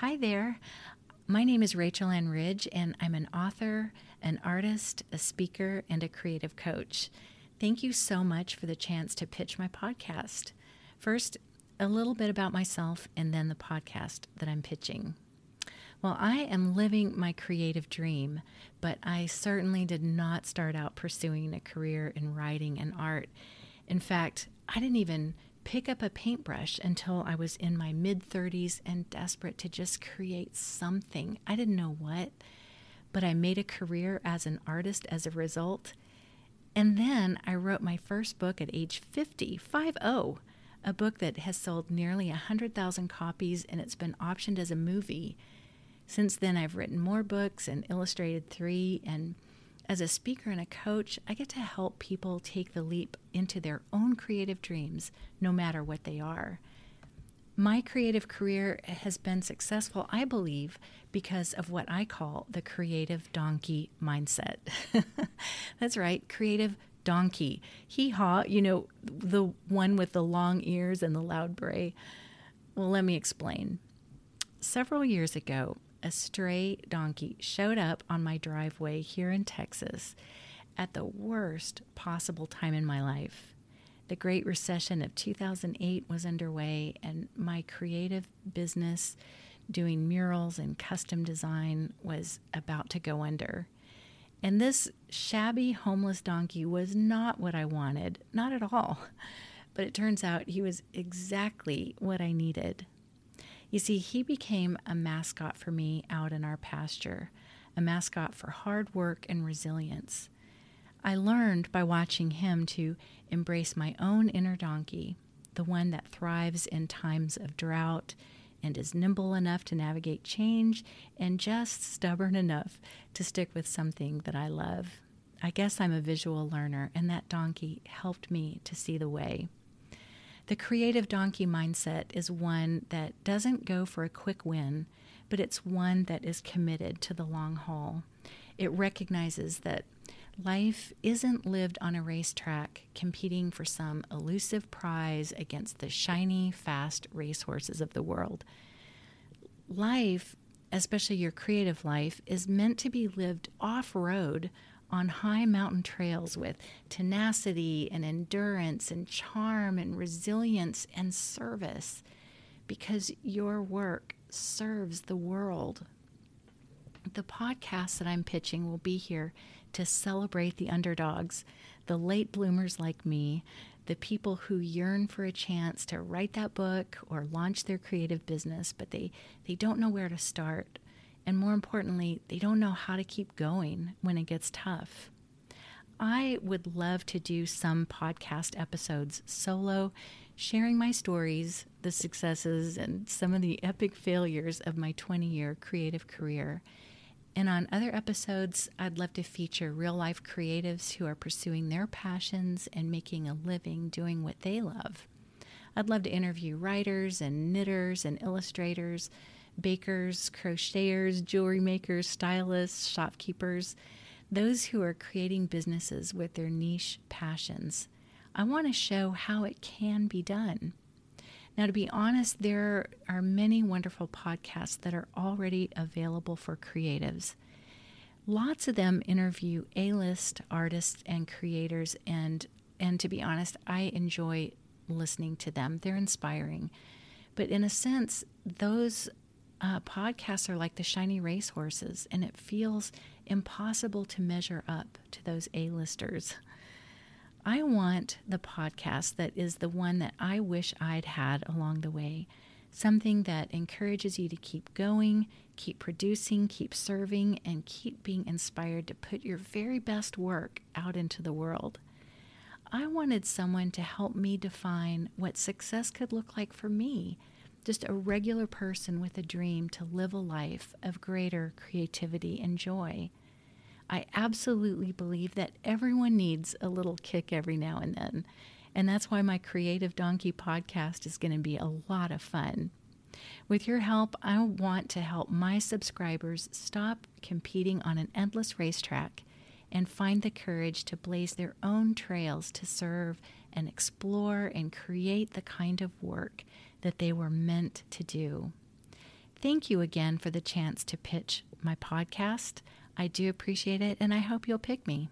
Hi there. My name is Rachel Ann Ridge, and I'm an author, an artist, a speaker, and a creative coach. Thank you so much for the chance to pitch my podcast. First, a little bit about myself, and then the podcast that I'm pitching. Well, I am living my creative dream, but I certainly did not start out pursuing a career in writing and art. In fact, I didn't even pick up a paintbrush until I was in my mid 30s and desperate to just create something. I didn't know what, but I made a career as an artist as a result. And then I wrote my first book at age 50, 50, a book that has sold nearly 100,000 copies and it's been optioned as a movie. Since then, I've written more books and illustrated three, and as a speaker and a coach, I get to help people take the leap into their own creative dreams, no matter what they are. My creative career has been successful, I believe, because of what I call the creative donkey mindset. That's right, creative donkey. Hee haw, you know, the one with the long ears and the loud bray. Well, let me explain. Several years ago, a stray donkey showed up on my driveway here in Texas at the worst possible time in my life. The Great Recession of 2008 was underway, and my creative business doing murals and custom design was about to go under. And this shabby homeless donkey was not what I wanted, not at all. But it turns out he was exactly what I needed. You see, he became a mascot for me out in our pasture, a mascot for hard work and resilience. I learned by watching him to embrace my own inner donkey, the one that thrives in times of drought and is nimble enough to navigate change and just stubborn enough to stick with something that I love. I guess I'm a visual learner, and that donkey helped me to see the way. The creative donkey mindset is one that doesn't go for a quick win, but it's one that is committed to the long haul. It recognizes that life isn't lived on a racetrack competing for some elusive prize against the shiny, fast racehorses of the world. Life, especially your creative life, is meant to be lived off road on high mountain trails with tenacity and endurance and charm and resilience and service because your work serves the world. The podcast that I'm pitching will be here to celebrate the underdogs, the late bloomers like me, the people who yearn for a chance to write that book or launch their creative business, but they, they don't know where to start and more importantly, they don't know how to keep going when it gets tough. I would love to do some podcast episodes solo, sharing my stories, the successes, and some of the epic failures of my 20 year creative career. And on other episodes, I'd love to feature real life creatives who are pursuing their passions and making a living doing what they love. I'd love to interview writers and knitters and illustrators bakers, crocheters, jewelry makers, stylists, shopkeepers, those who are creating businesses with their niche passions. I want to show how it can be done. Now, to be honest, there are many wonderful podcasts that are already available for creatives. Lots of them interview A-list artists and creators and and to be honest, I enjoy listening to them. They're inspiring. But in a sense, those uh, podcasts are like the shiny racehorses, and it feels impossible to measure up to those A-listers. I want the podcast that is the one that I wish I'd had along the way. Something that encourages you to keep going, keep producing, keep serving, and keep being inspired to put your very best work out into the world. I wanted someone to help me define what success could look like for me just a regular person with a dream to live a life of greater creativity and joy. I absolutely believe that everyone needs a little kick every now and then. And that's why my Creative Donkey podcast is going to be a lot of fun. With your help, I want to help my subscribers stop competing on an endless racetrack and find the courage to blaze their own trails to serve and explore and create the kind of work that they were meant to do. Thank you again for the chance to pitch my podcast. I do appreciate it, and I hope you'll pick me.